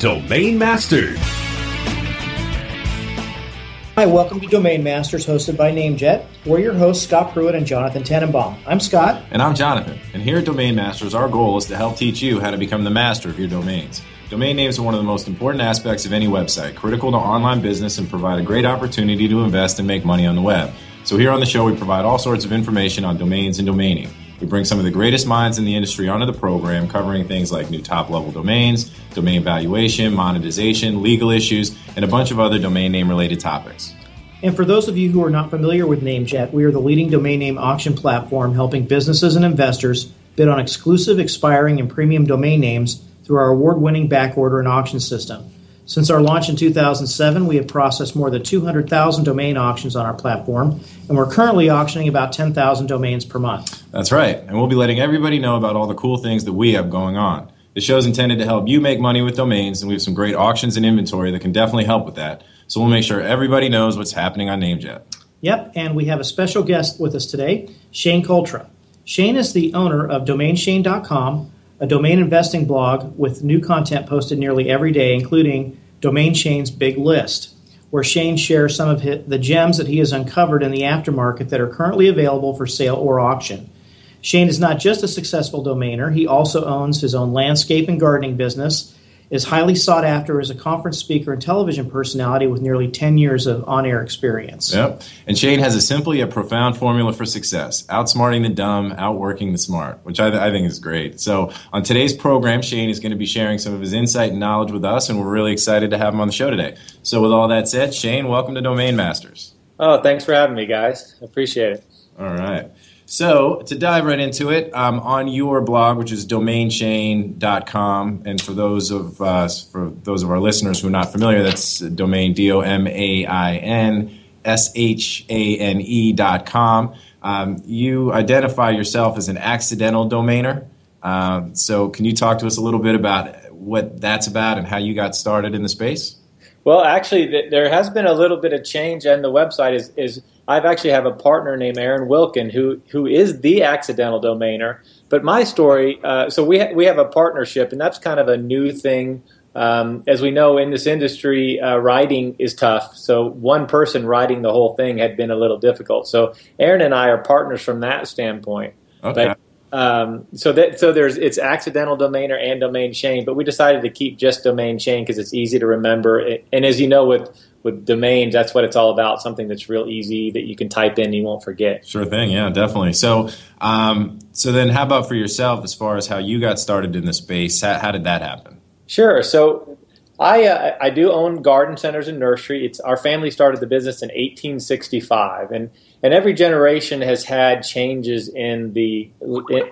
Domain Masters. Hi, welcome to Domain Masters, hosted by NameJet. We're your hosts, Scott Pruitt and Jonathan Tenenbaum. I'm Scott. And I'm Jonathan. And here at Domain Masters, our goal is to help teach you how to become the master of your domains. Domain names are one of the most important aspects of any website, critical to online business, and provide a great opportunity to invest and make money on the web. So, here on the show, we provide all sorts of information on domains and domaining. We bring some of the greatest minds in the industry onto the program, covering things like new top level domains, domain valuation, monetization, legal issues, and a bunch of other domain name related topics. And for those of you who are not familiar with NameJet, we are the leading domain name auction platform helping businesses and investors bid on exclusive, expiring, and premium domain names through our award winning backorder and auction system. Since our launch in 2007, we have processed more than 200,000 domain auctions on our platform, and we're currently auctioning about 10,000 domains per month. That's right, and we'll be letting everybody know about all the cool things that we have going on. The show is intended to help you make money with domains, and we have some great auctions and inventory that can definitely help with that. So we'll make sure everybody knows what's happening on NameJet. Yep, and we have a special guest with us today, Shane Cultra. Shane is the owner of DomainShane.com, a domain investing blog with new content posted nearly every day, including Domain Shane's Big List, where Shane shares some of his, the gems that he has uncovered in the aftermarket that are currently available for sale or auction. Shane is not just a successful domainer, he also owns his own landscape and gardening business is highly sought after as a conference speaker and television personality with nearly 10 years of on air experience. Yep. And Shane has a simple yet profound formula for success outsmarting the dumb, outworking the smart, which I, th- I think is great. So, on today's program, Shane is going to be sharing some of his insight and knowledge with us, and we're really excited to have him on the show today. So, with all that said, Shane, welcome to Domain Masters. Oh, thanks for having me, guys. Appreciate it. All right. So, to dive right into it, um, on your blog, which is domainshane.com, and for those of uh, for those of our listeners who are not familiar, that's domain D O M A I N S H A N E dot com. Um, you identify yourself as an accidental domainer. Um, so, can you talk to us a little bit about what that's about and how you got started in the space? Well, actually, th- there has been a little bit of change, and the website is is I've actually have a partner named Aaron Wilkin who who is the accidental domainer. But my story, uh, so we ha- we have a partnership, and that's kind of a new thing. Um, as we know in this industry, uh, writing is tough. So one person writing the whole thing had been a little difficult. So Aaron and I are partners from that standpoint. Okay. But, um, so that so there's it's accidental domainer and Domain Shane, but we decided to keep just Domain Shane because it's easy to remember. And as you know, with with domains, that's what it's all about. Something that's real easy that you can type in and you won't forget. Sure thing. Yeah, definitely. So, um, so then how about for yourself as far as how you got started in the space? How, how did that happen? Sure. So I, uh, I do own garden centers and nursery. It's our family started the business in 1865, and and every generation has had changes in the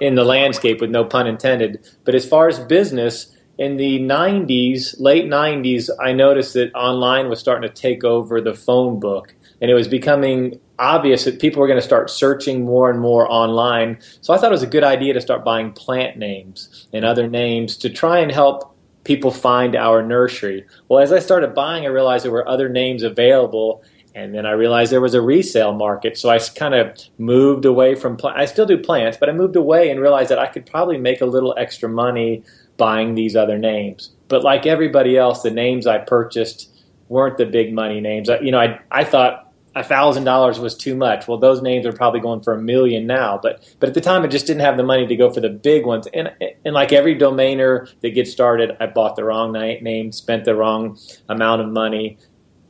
in the landscape, with no pun intended. But as far as business, in the 90s, late 90s, I noticed that online was starting to take over the phone book, and it was becoming obvious that people were going to start searching more and more online. So I thought it was a good idea to start buying plant names and other names to try and help people find our nursery. Well, as I started buying, I realized there were other names available. And then I realized there was a resale market, so I kind of moved away from. Pl- I still do plants, but I moved away and realized that I could probably make a little extra money buying these other names. But like everybody else, the names I purchased weren't the big money names. I, you know, I I thought thousand dollars was too much. Well, those names are probably going for a million now. But but at the time, I just didn't have the money to go for the big ones. And and like every domainer that gets started, I bought the wrong name, spent the wrong amount of money.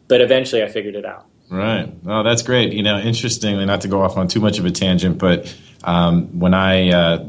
But eventually, I figured it out. Right. Oh, that's great. You know, interestingly, not to go off on too much of a tangent, but um, when I uh,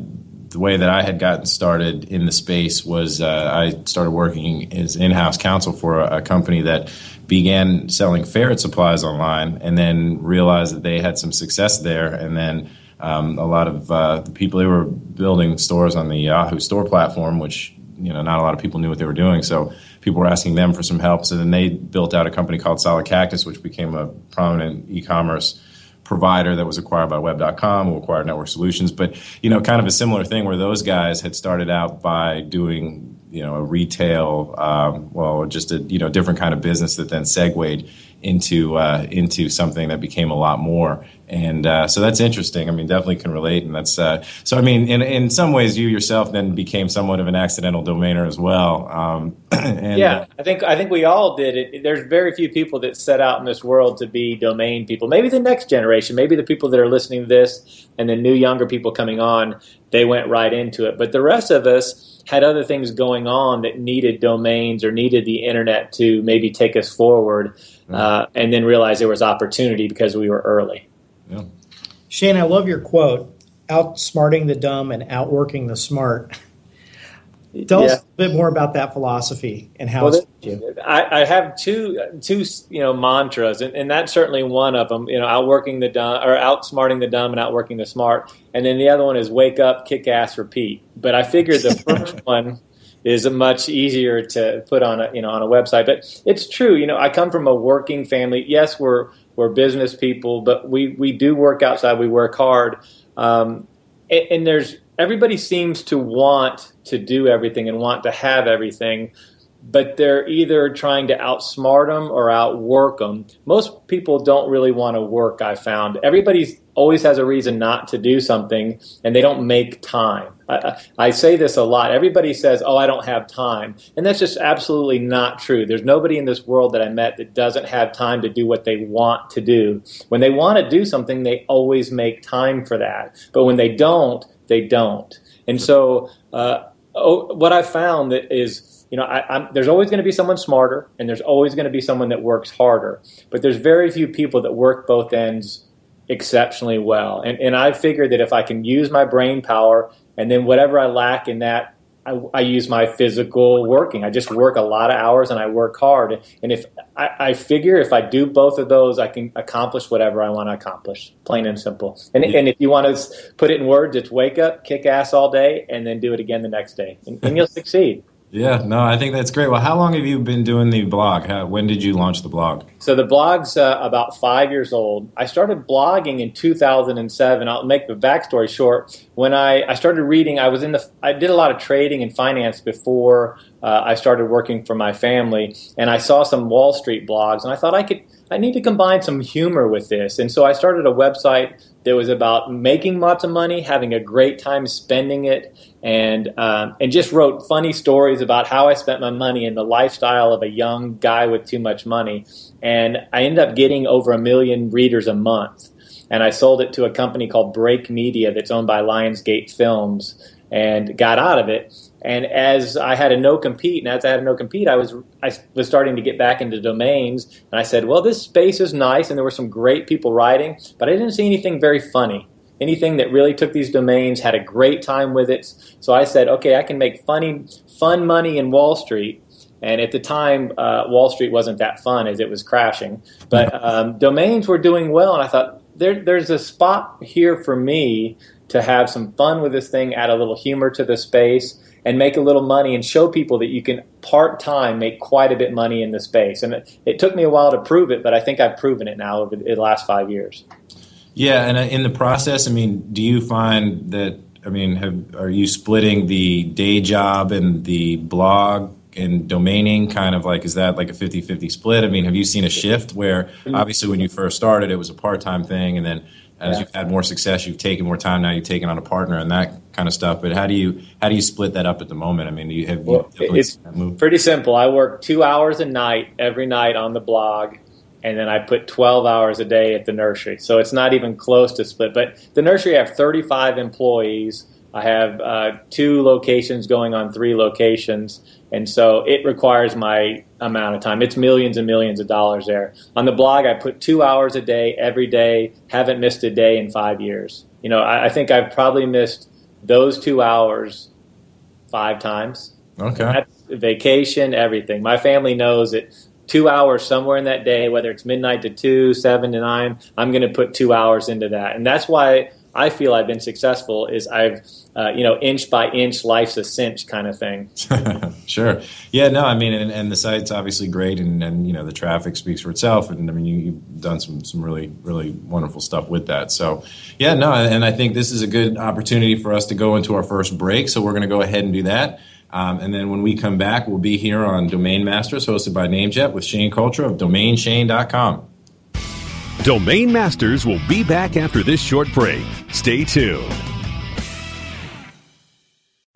the way that I had gotten started in the space was uh, I started working as in-house counsel for a, a, company that began selling ferret supplies online, and then realized that they had some success there, and then. Um, a lot of uh, the people who were building stores on the Yahoo store platform, which you know not a lot of people knew what they were doing. So people were asking them for some help. So then they built out a company called Solid Cactus, which became a prominent e-commerce provider that was acquired by web.com who acquired network solutions. But you know kind of a similar thing where those guys had started out by doing you know a retail um, well just a you know different kind of business that then segued into uh, into something that became a lot more and uh, so that's interesting. I mean, definitely can relate, and that's uh, so. I mean, in in some ways, you yourself then became somewhat of an accidental domainer as well. Um, and, yeah, uh, I think I think we all did it. There's very few people that set out in this world to be domain people. Maybe the next generation, maybe the people that are listening to this, and the new younger people coming on, they went right into it. But the rest of us had other things going on that needed domains or needed the internet to maybe take us forward, uh, and then realize there was opportunity because we were early. Yeah. Shane, I love your quote outsmarting the dumb and outworking the smart. Tell yeah. us a bit more about that philosophy and how well, you. I, I, have two two you know mantras, and, and, that's certainly one of them. You know, outworking the dumb or outsmarting the dumb and outworking the smart, and then the other one is wake up, kick ass, repeat. But I figured the first one is much easier to put on a you know on a website. But it's true. You know, I come from a working family. Yes, we're we're business people, but we, we do work outside. We work hard, um, and, and there's everybody seems to want to do everything and want to have everything, but they're either trying to outsmart them or outwork them. Most people don't really want to work. I found everybody's always has a reason not to do something and they don't make time. I, I, say this a lot. Everybody says, Oh, I don't have time. And that's just absolutely not true. There's nobody in this world that I met that doesn't have time to do what they want to do. When they want to do something, they always make time for that. But when they don't, they don't. And so, uh, oh, what I found that is, you know, I, there's always going to be someone smarter and there's always going to be someone that works harder. But there's very few people that work both ends exceptionally well. And, and I figured that if I can use my brain power and then whatever I lack in that, I, I, use my physical working. I just work a lot of hours and I work hard. And if I, I, figure if I do both of those, I can accomplish whatever I want to accomplish, plain and simple. And, yeah. and if you want to put it in words, it's wake up, kick ass all day, and then do it again the next day, and, and you'll succeed. Yeah, no, I think that's great. Well, how long have you been doing the blog? How, when did you launch the blog? So the blog's uh, about five years old. I started blogging in 2007. I'll make the backstory short. When I, I started reading, I was in the I did a lot of trading and finance before uh, I started working for my family, and I saw some Wall Street blogs, and I thought I could I need to combine some humor with this. And so I started a website that was about making lots of money, having a great time spending it, and um, and just wrote funny stories about how I spent my money and the lifestyle of a young guy with too much money. And I ended up getting over a million readers a month. And I sold it to a company called Break Media that's owned by Lionsgate Films and got out of it. And as I had a no compete, and as I had a no compete, I was I was starting to get back into domains, and I said, "Well, this space is nice, and there were some great people writing, but I didn't see anything very funny, anything that really took these domains, had a great time with it." So I said, "Okay, I can make funny, fun money in Wall Street." And at the time, uh, Wall Street wasn't that fun as it was crashing, but um, domains were doing well, and I thought there, there's a spot here for me to have some fun with this thing, add a little humor to the space and make a little money and show people that you can part time make quite a bit money in the space. And it, it, took me a while to prove it, but I think I've proven it now over the last five years. Yeah, and uh, in the process, I mean, do you find that? I mean, have, are you splitting the day job and the blog and domaining kind of like is that like a 50-50 split i mean have you seen a shift where obviously when you first started it was a part-time thing and then as yeah. you've had more success, you've taken more time. Now you've taken on a partner and that kind of stuff. But how do you how do you split that up at the moment? I mean, do you have well, you it's pretty simple. I work two hours a night every night on the blog, and then I put twelve hours a day at the nursery. So it's not even close to split. But the nursery I have thirty five employees. I have uh, two locations going on three locations, and so it requires my amount of time. It's millions and millions of dollars there. On the blog, I put two hours a day every day. Haven't missed a day in five years. You know, I, I think I've probably missed those two hours five times. Okay. That's vacation, everything. My family knows that two hours somewhere in that day, whether it's midnight to two, seven to nine, I'm going to put two hours into that, and that's why I feel I've been successful is I've, uh, you know, inch by inch, life's a cinch kind of thing. sure. Yeah, no, I mean, and, and, the site's obviously great, and, and, you know, the traffic speaks for itself. And I mean, you, have done some, some really, really wonderful stuff with that. So, yeah, no, and I think this is a good opportunity for us to go into our first break. So, we're going to go ahead and do that. Um, and then when we come back, we'll be here on Domain Masters, hosted by NameJet with Shane Cultra of DomainShane.com. Domain Masters will be back after this short break. Stay tuned.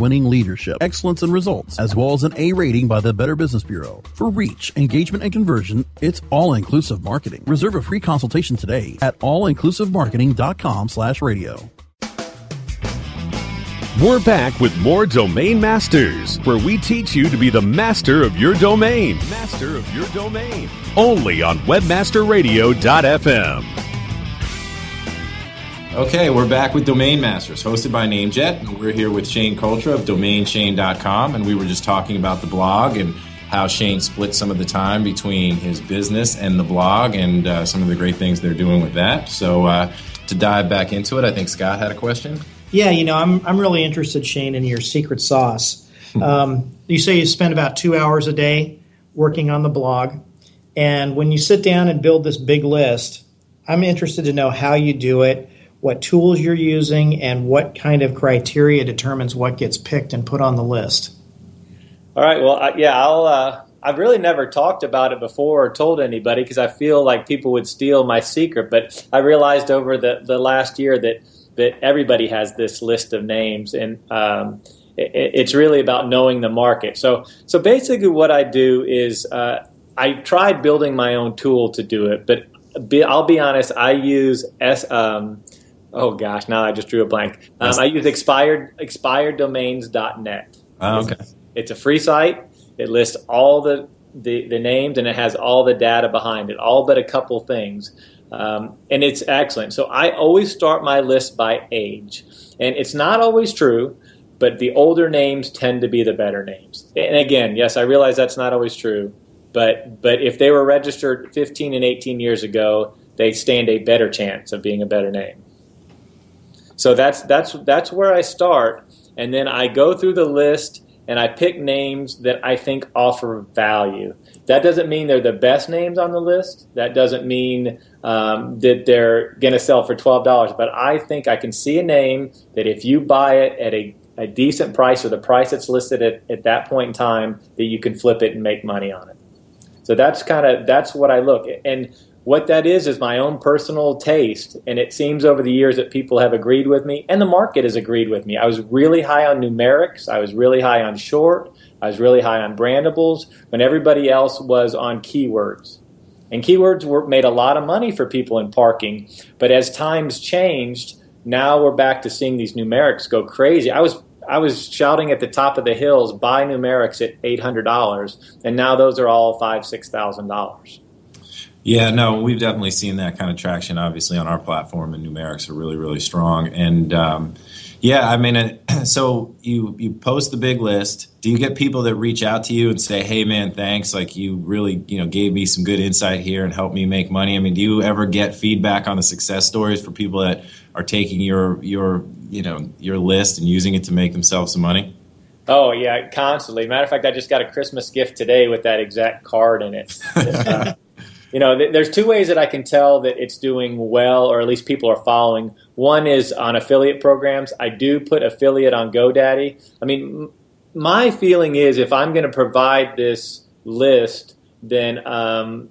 winning leadership, excellence, and results, as well as an A rating by the Better Business Bureau. For reach, engagement, and conversion, it's all inclusive marketing. Reserve a free consultation today at allinclusivemarketing.com slash radio. We're back with more Domain Masters, where we teach you to be the master of your domain. Master of your domain. Only on WebmasterRadio.fm. Okay, we're back with Domain Masters, hosted by NameJet. And we're here with Shane Cultra of DomainShane.com, and we were just talking about the blog and how Shane split some of the time between his business and the blog, and uh, some of the great things they're doing with that. So, uh, to dive back into it, I think Scott had a question. Yeah, you know, I'm I'm really interested, Shane, in your secret sauce. Um, you say you spend about two hours a day working on the blog, and when you sit down and build this big list, I'm interested to know how you do it what tools you're using, and what kind of criteria determines what gets picked and put on the list. All right. Well, I, yeah, I'll. Uh, I've really never talked about it before or told anybody because I feel like people would steal my secret. But I realized over the, the last year that that everybody has this list of names, and um, it, it's really about knowing the market. So, so basically, what I do is uh, I tried building my own tool to do it, but be, I'll be honest, I use S. Um, Oh gosh, now I just drew a blank. Um, I use expired expireddomains.net. Oh, okay. It's, it's a free site. It lists all the, the, the names and it has all the data behind it, all but a couple things. Um, and it's excellent. So I always start my list by age. And it's not always true, but the older names tend to be the better names. And again, yes, I realize that's not always true, but but if they were registered 15 and 18 years ago, they stand a better chance of being a better name. So that's that's that's where I start, and then I go through the list and I pick names that I think offer value. That doesn't mean they're the best names on the list. That doesn't mean um, that they're going to sell for twelve dollars. But I think I can see a name that if you buy it at a, a decent price or the price that's listed at, at that point in time, that you can flip it and make money on it. So that's kind of that's what I look at. And what that is is my own personal taste and it seems over the years that people have agreed with me and the market has agreed with me i was really high on numerics i was really high on short i was really high on brandables when everybody else was on keywords and keywords were made a lot of money for people in parking. But as times changed, now we're back to seeing these numerics go crazy. I was I was shouting at the top of the hills, buy numerics at eight hundred dollars, and now those are all five six thousand dollars. Yeah, no, we've definitely seen that kind of traction. Obviously, on our platform, and numerics are really, really strong. And um, yeah, I mean, so you you post the big list. Do you get people that reach out to you and say, "Hey, man, thanks. Like you really, you know, gave me some good insight here and helped me make money." I mean, do you ever get feedback on the success stories for people that are taking your your you know your list and using it to make themselves some money? Oh yeah, constantly. Matter of fact, I just got a Christmas gift today with that exact card in it. you know, th- there's two ways that I can tell that it's doing well, or at least people are following. One is on affiliate programs. I do put affiliate on GoDaddy. I mean, m- my feeling is if I'm going to provide this list, then um,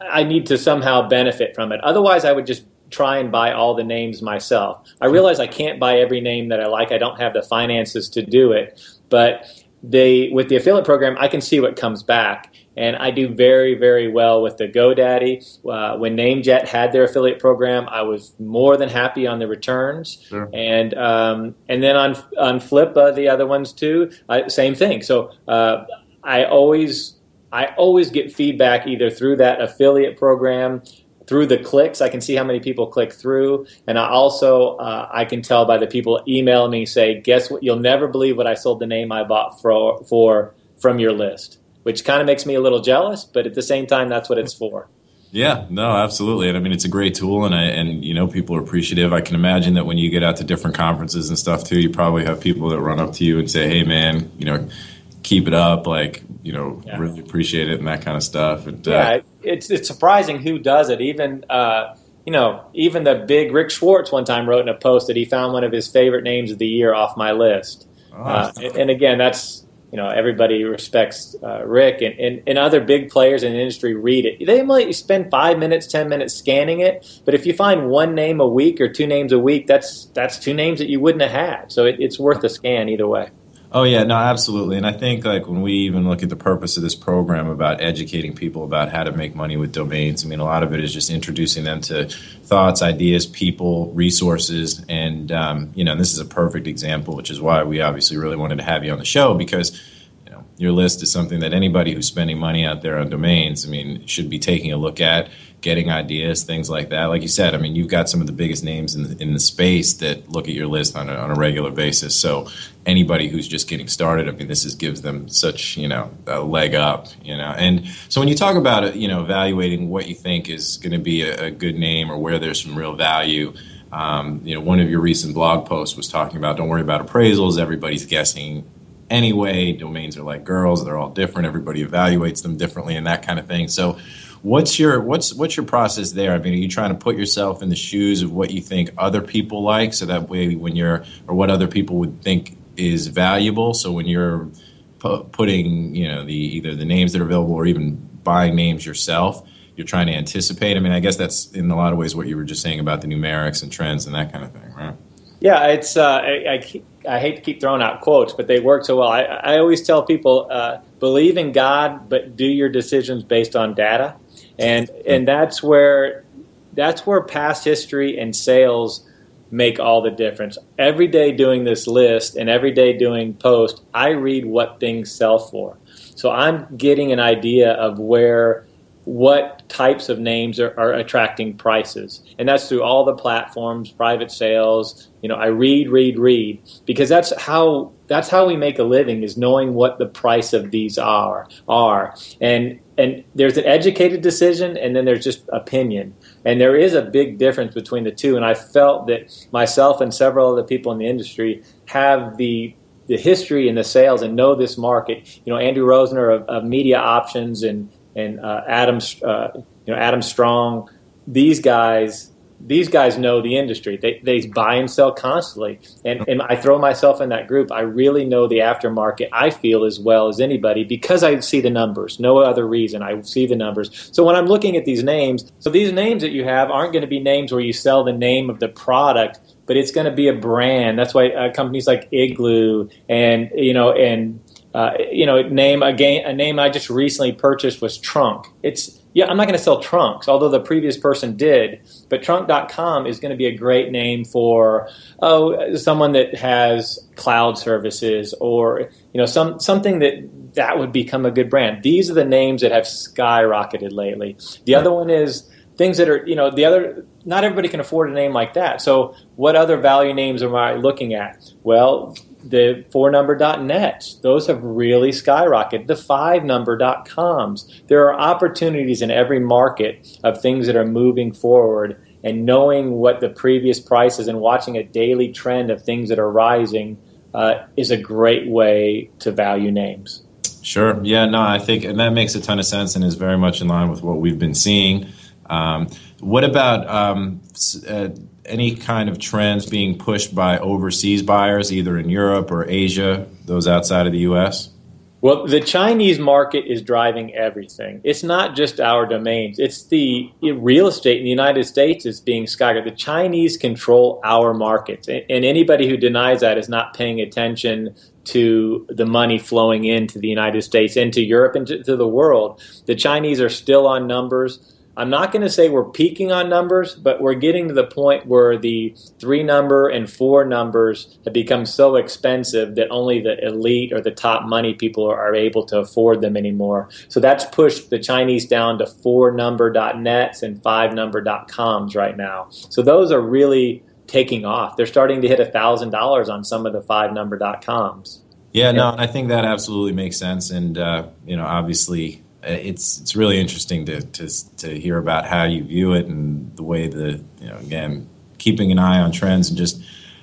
I need to somehow benefit from it. Otherwise, I would just try and buy all the names myself. I realize I can't buy every name that I like. I don't have the finances to do it, but they with the affiliate program, I can see what comes back and I do very, very well with the GoDaddy. Uh, when NameJet had their affiliate program, I was more than happy on the returns, sure. and um, and then on on Flip, uh, the other ones too, uh, same thing. So uh, I always I always get feedback either through that affiliate program. Through the clicks, I can see how many people click through, and I also uh, I can tell by the people email me say, "Guess what? You'll never believe what I sold the name I bought for for from your list." which kind of makes me a little jealous, but at the same time, that's what it's for. Yeah, no, absolutely. And I mean, it's a great tool, and I and you know, people are appreciative. I can imagine that when you get out to different conferences and stuff too, you probably have people that run up to you and say, "Hey, man, you know, keep it up." Like, you know, yeah. really appreciate it and that kind of stuff. And, uh, yeah, it's it's surprising who does it. Even uh, you know, even the big Rick Schwartz one time wrote in a post that he found one of his favorite names of the year off my list. Oh, uh, and, again, that's you know everybody respects uh, Rick and, and, and, other big players in the industry read it. They might spend five minutes, ten minutes scanning it, but if you find one name a week or two names a week, that's that's two names that you wouldn't have had. So it, it's worth a scan either way. Oh yeah, no, absolutely. And I think like when we even look at the purpose of this program about educating people about how to make money with domains, I mean a lot of it is just introducing them to thoughts, ideas, people, resources, and um, you know this is a perfect example, which is why we obviously really wanted to have you on the show because you know your list is something that anybody who's spending money out there on domains, I mean, should be taking a look at, getting ideas, things like that. Like you said, I mean, you've got some of the biggest names in the, in the space that look at your list on a, on a regular basis. So anybody who's just getting started, I mean, this is, gives them such you know a leg up, you know. And so when you talk about you know, evaluating what you think is going to be a, a, good name or where there's some real value. Um, you know, one of your recent blog posts was talking about don't worry about appraisals. Everybody's guessing anyway. Domains are like girls; they're all different. Everybody evaluates them differently, and that kind of thing. So What's your what's what's your process there? I mean, are you trying to put yourself in the shoes of what you think other people like, so that way when you're or what other people would think is valuable, so when you're pu- putting you know the either the names that are available or even buying names yourself, you're trying to anticipate. I mean, I guess that's in a lot of ways what you were just saying about the numerics and trends and that kind of thing, right? Yeah, it's uh, I, I, I, hate to keep throwing out quotes, but they work so well. I, I always tell people uh, believe in God, but do your decisions based on data and and that's where that's where past history and sales make all the difference. Every day doing this list and every day doing post, I read what things sell for. So I'm getting an idea of where what types of names are, are, attracting prices. And that's through all the platforms, private sales. You know, I read, read, read because that's how that's how we make a living is knowing what the price of these are are. And and there's an educated decision and then there's just opinion. And there is a big difference between the two. And I felt that myself and several other people in the industry have the the history and the sales and know this market. You know, Andrew Rosner of, of Media Options and and uh, Adam, uh, you know, Adam Strong. These guys, these guys know the industry. They, they buy and sell constantly, and, and I throw myself in that group. I really know the aftermarket. I feel as well as anybody because I see the numbers. No other reason. I see the numbers. So when I'm looking at these names, so these names that you have aren't going to be names where you sell the name of the product but it's going to be a brand. That's why uh, companies like Igloo and you know and uh, you know, name again a name I just recently purchased was Trunk. It's yeah, I'm not going to sell trunks, although the previous person did. But trunk.com is going to be a great name for oh someone that has cloud services or you know some something that that would become a good brand. These are the names that have skyrocketed lately. The other one is things that are you know the other not everybody can afford a name like that. So what other value names am I looking at? Well, the four number.net, those have really skyrocketed. The five number.coms. There are opportunities in every market of things that are moving forward and knowing what the previous price is and watching a daily trend of things that are rising uh, is a great way to value names. Sure. Yeah, no, I think, and that makes a ton of sense and is very much in line with what we've been seeing. Um, what about um, uh, any kind of trends being pushed by overseas buyers, either in Europe or Asia, those outside of the U.S.? Well, the Chinese market is driving everything. It's not just our domains. It's the real estate in the United States is being skyrocketed. The Chinese control our markets. And anybody who denies that is not paying attention to the money flowing into the United States, into Europe, and to the world. The Chinese are still on numbers I'm not going to say we're peaking on numbers, but we're getting to the point where the three number and four numbers have become so expensive that only the elite or the top money people are, are able to afford them anymore. So that's pushed the Chinese down to four number.nets and five number.coms right now. So those are really taking off. They're starting to hit $1,000 on some of the five number.coms. Yeah, no, I think that absolutely makes sense. And, uh, you know, obviously Uh, it's it's really interesting to, to to hear about how you view it and the way the you know again keeping an eye on trends and just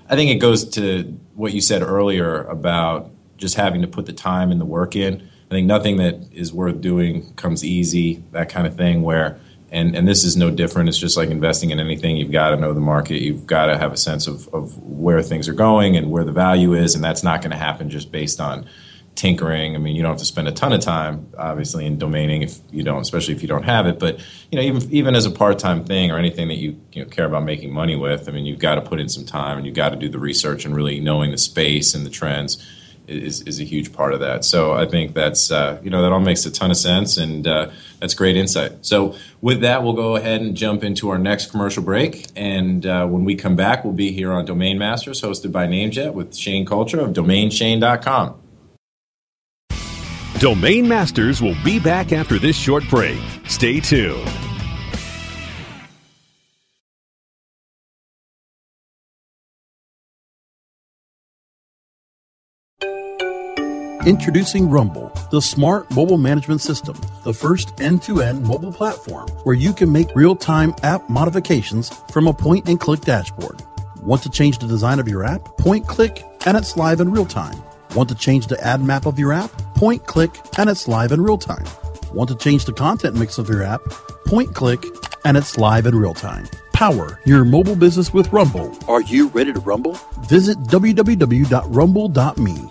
I think it goes to what you said earlier about just having to put the time and the work in. I think nothing that is worth doing comes easy, that kind of thing. Where and and this is no different. It's just like investing in anything. You've got to know the market. You've got to have a sense of of where things are going and where the value is, and that's not going to happen just based on tinkering. I mean, you don't have to spend a ton of time, obviously, in domaining if you don't, especially if you don't have it. But you know, even even as a part time thing or anything that you, you know, care about making money with, I mean, you've got to put in some time and you've got to do the research and really knowing the space and the trends. Is, is a huge part of that. So I think that's uh, you know that all makes a ton of sense, and uh, that's great insight. So with that, we'll go ahead and jump into our next commercial break, and uh, when we come back, we'll be here on Domain Masters, hosted by Namejet with Shane Cultra of DomainShane.com. Domain Masters will be back after this short break. Stay tuned. Introducing Rumble, the smart mobile management system, the first end to end mobile platform where you can make real time app modifications from a point and click dashboard. Want to change the design of your app? Point click, and it's live in real time Want to change the ad map of your app? Point click and it's live in real time. Want to change the content mix of your app? Point click and it's live in real time. Power your mobile business with Rumble. Are you ready to rumble? Visit www.rumble.me.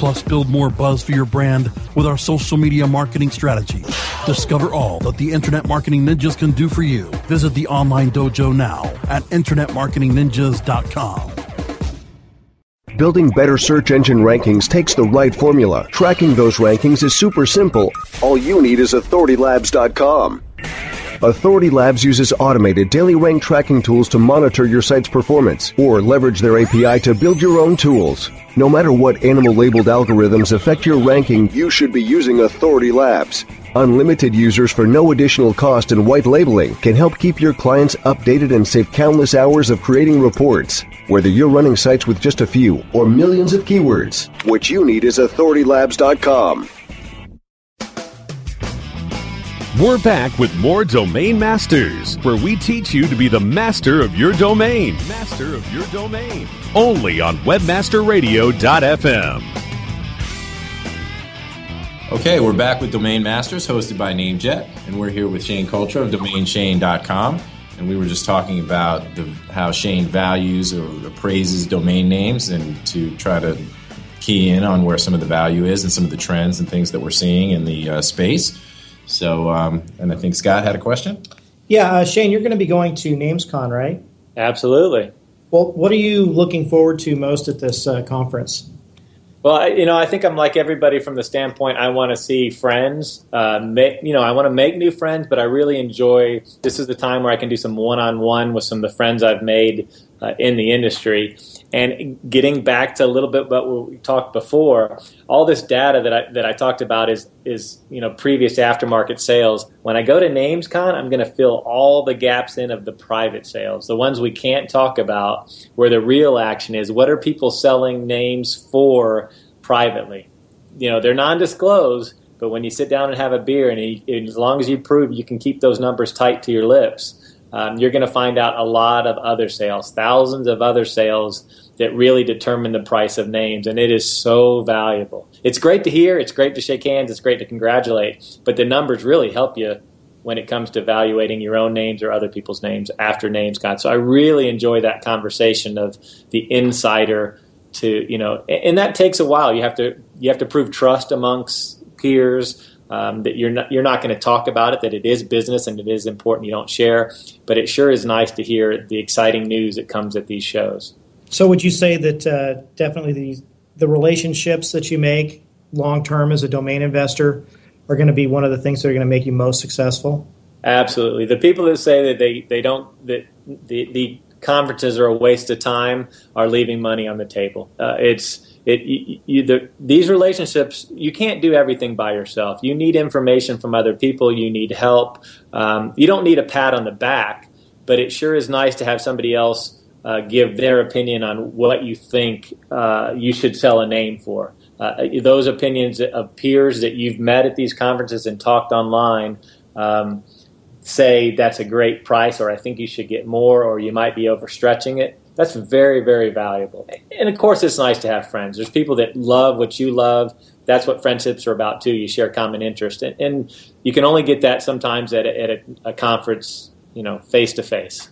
plus build more buzz for your brand with our social media marketing strategy. Discover all that the Internet Marketing Ninjas can do for you. Visit the online dojo now at InternetMarketingNinjas.com. Building better search engine rankings takes the right formula. Tracking those rankings is super simple. All you need is AuthorityLabs.com. Authority Labs uses automated daily rank tracking tools to monitor your site's performance or leverage their API to build your own tools. No matter what animal labeled algorithms affect your ranking, you should be using Authority Labs. Unlimited users for no additional cost and white labeling can help keep your clients updated and save countless hours of creating reports. Whether you're running sites with just a few or millions of keywords, what you need is AuthorityLabs.com. We're back with more Domain Masters, where we teach you to be the master of your domain. Master of your domain. Only on WebmasterRadio.fm. Okay, we're back with Domain Masters, hosted by NameJet, and we're here with Shane Cultra of DomainShane.com. And we were just talking about the, how Shane values or appraises domain names and to try to key in on where some of the value is and some of the trends and things that we're seeing in the uh, space. So, um, and I think Scott had a question. Yeah, uh, Shane, you're going to be going to NamesCon, right? Absolutely. Well, what are you looking forward to most at this uh, conference? Well, I, you know, I think I'm like everybody from the standpoint I want to see friends. Uh, make, you know, I want to make new friends, but I really enjoy. This is the time where I can do some one-on-one with some of the friends I've made uh, in the industry. And getting back to a little bit about what we talked before, all this data that I that I talked about is is you know previous aftermarket sales. When I go to NamesCon, I'm going to fill all the gaps in of the private sales, the ones we can't talk about, where the real action is. What are people selling names for privately? You know, they're non-disclosed, but when you sit down and have a beer, and, and as long as you prove you can keep those numbers tight to your lips um, you're going to find out a lot of other sales, thousands of other sales that really determine the price of names, and it is so valuable. It's great to hear, it's great to shake hands, it's great to congratulate, but the numbers really help you when it comes to evaluating your own names or other people's names after NamesCon. So I really enjoy that conversation of the insider to you know, and that takes a while. You have to you have to prove trust amongst peers um, that you're not you're not going to talk about it. That it is business and it is important. You don't share, but it sure is nice to hear the exciting news that comes at these shows. So, would you say that uh, definitely the the relationships that you make long term as a domain investor are going to be one of the things that are going to make you most successful? Absolutely. The people that say that they, they don't that the the conferences are a waste of time are leaving money on the table. Uh, it's it you, you, the, these relationships you can't do everything by yourself. You need information from other people. You need help. Um, you don't need a pat on the back but it sure is nice to have somebody else uh, give their opinion on what you think uh, you should sell a name for. Uh, those opinions of peers that you've met at these conferences and talked online um, say that's a great price or i think you should get more or you might be overstretching it that's very, very valuable. And of course, it's nice to have friends. There's people that love what you love. That's what friendships are about too. You share common interest, and, and you can only get that sometimes at a, at a, a conference, you know, face to face.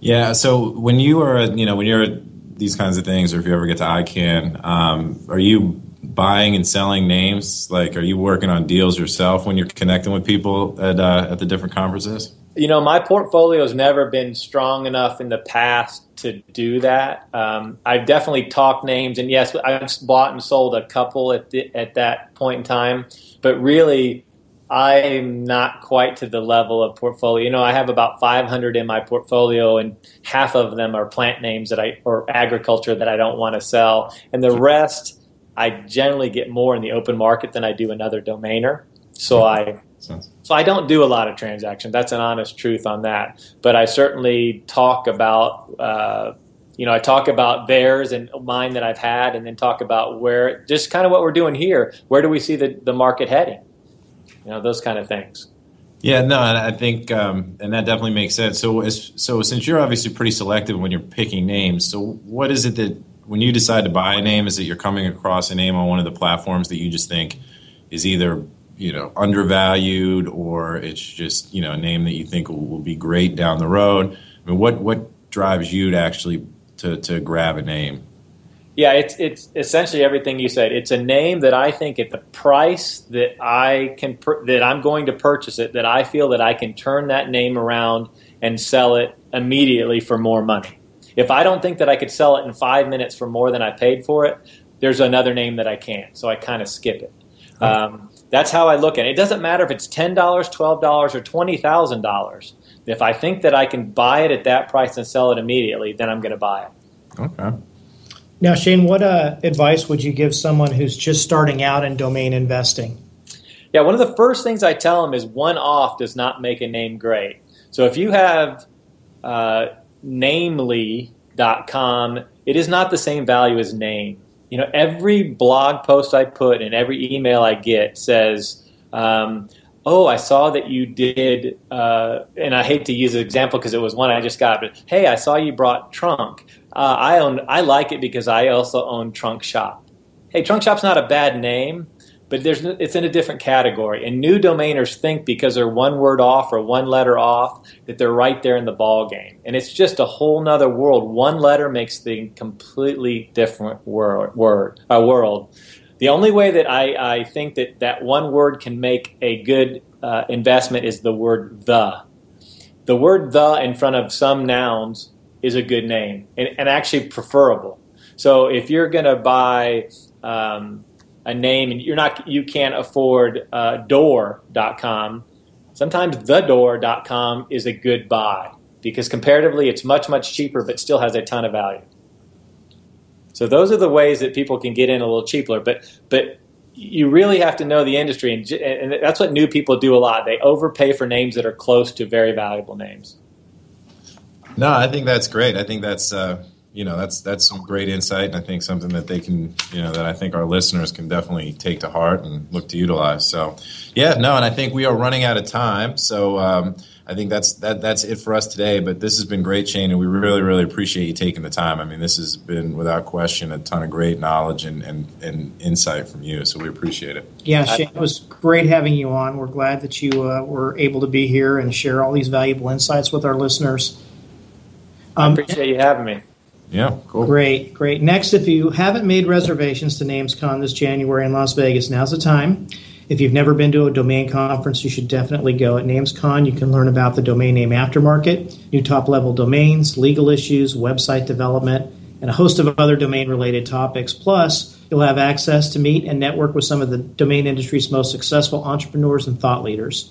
Yeah. So when you are, you know, when you're at these kinds of things, or if you ever get to ICANN, um, are you buying and selling names? Like, are you working on deals yourself when you're connecting with people at uh, at the different conferences? You know, my portfolio has never been strong enough in the past to do that. Um, I've definitely talked names, and yes, I've bought and sold a couple at the, at that point in time. But really, I'm not quite to the level of portfolio. You know, I have about 500 in my portfolio, and half of them are plant names that I or agriculture that I don't want to sell, and the rest I generally get more in the open market than I do another domainer. So I so I don't do a lot of transactions. That's an honest truth on that. But I certainly talk about, uh, you know, I talk about theirs and mine that I've had, and then talk about where, just kind of what we're doing here. Where do we see the, the market heading? You know, those kind of things. Yeah, no, and I think, um, and that definitely makes sense. So, as, so since you're obviously pretty selective when you're picking names, so what is it that when you decide to buy a name, is it you're coming across a name on one of the platforms that you just think is either you know undervalued or it's just you know a name that you think will, will, be great down the road. I mean what what drives you to actually to, to grab a name? Yeah it's it's essentially everything you said. It's a name that i think at the price that i can that i'm going to purchase it that i feel that i can turn that name around and sell it immediately for more money. If i don't think that i could sell it in five minutes for more than i paid for it there's another name that i can't. So i kind of skip it. Um, that's how I look at it. It doesn't matter if it's $10, $12, or $20,000. If I think that I can buy it at that price and sell it immediately, then I'm going to buy it. Okay. Now, Shane, what uh, advice would you give someone who's just starting out in domain investing? Yeah, one of the first things I tell them is one off does not make a name great. So if you have uh, namely.com, it is not the same value as name you know, every blog post I put and every email I get says, um, oh, I saw that you did, uh, and I hate to use an example because it was one I just got, but hey, I saw you brought trunk. Uh, I own, I like it because I also own Trunk Shop. Hey, Trunk Shop's not a bad name, but there's it's in a different category. And new domainers think because they're one word off or one letter off that they're right there in the ball game. And it's just a whole nother world. One letter makes the completely different word, word a world. The only way that I, I think that that one word can make a good uh, investment is the word the. The word the in front of some nouns is a good name and, and actually preferable. So if you're going to buy um, a name and you're not you can't afford uh, door.com, sometimes thedoor.com is a good buy because comparatively it's much much cheaper but still has a ton of value. So those are the ways that people can get in a little cheaper. But but you really have to know the industry, and, and that's what new people do a lot. They overpay for names that are close to very valuable names. No, I think that's great. I think that's uh, you know that's that's some great insight, and I think something that they can you know that I think our listeners can definitely take to heart and look to utilize. So yeah, no, and I think we are running out of time. So. Um, I think that's that that's it for us today. But this has been great, Shane, and we really really appreciate you taking the time. I mean, this has been without question a ton of great knowledge and and, and insight from you. So we appreciate it. Yeah, Shane, it was great having you on. We're glad that you uh, were able to be here and share all these valuable insights with our listeners. Um, I appreciate you having me. Yeah, cool. Great, great. Next, if you haven't made reservations to NamesCon this January in Las Vegas, now's the time. If you've never been to a domain conference, you should definitely go. At NamesCon, you can learn about the domain name aftermarket, new top level domains, legal issues, website development, and a host of other domain related topics. Plus, you'll have access to meet and network with some of the domain industry's most successful entrepreneurs and thought leaders.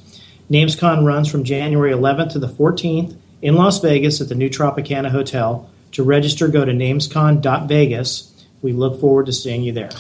NamesCon runs from January 11th to the 14th in Las Vegas at the new Tropicana Hotel. To register, go to namescon.vegas. We look forward to seeing you there.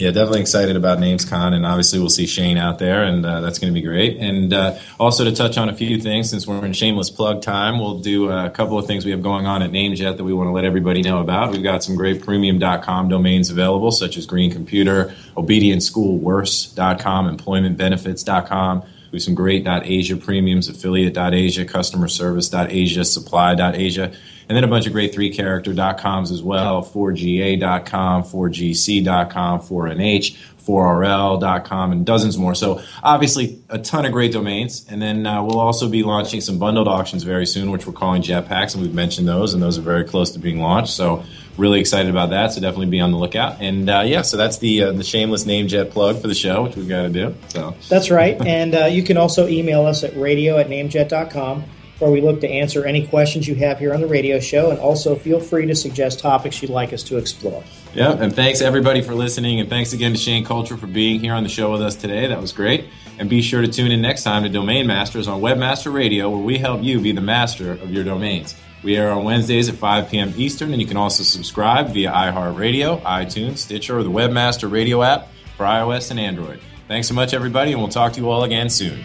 Yeah, definitely excited about NamesCon, and obviously we'll see Shane out there, and uh, that's going to be great. And uh, also to touch on a few things, since we're in shameless plug time, we'll do a couple of things we have going on at NamesJet that we want to let everybody know about. We've got some great premium.com domains available, such as Green Computer, ObedientSchoolWorse.com, EmploymentBenefits.com. We have some great .asia premiums, affiliate.asia, customer service.asia, supply.asia and then a bunch of great three character .coms as well. 4ga.com 4gc.com 4nh 4rl.com and dozens more. So obviously a ton of great domains. And then uh, we'll also be launching some bundled auctions very soon which we're calling jetpacks and we've mentioned those and those are very close to being launched. So really excited about that so definitely be on the lookout. And uh, yeah so that's the uh, the shameless name jet plug for the show which we've got to do so. That's right. And uh, you can also email us at radio at namejet.com where we look to answer any questions you have here on the radio show. And also feel free to suggest topics you'd like us to explore. Yeah, and thanks everybody for listening. And thanks again to Shane Cultra for being here on the show with us today. That was great. And be sure to tune in next time to Domain Masters on Webmaster Radio, where we help you be the master of your domains. We are on Wednesdays at 5 p.m. Eastern, and you can also subscribe via iHeartRadio, iTunes, Stitcher, or the Webmaster Radio app for iOS and Android. Thanks so much, everybody, and we'll talk to you all again soon.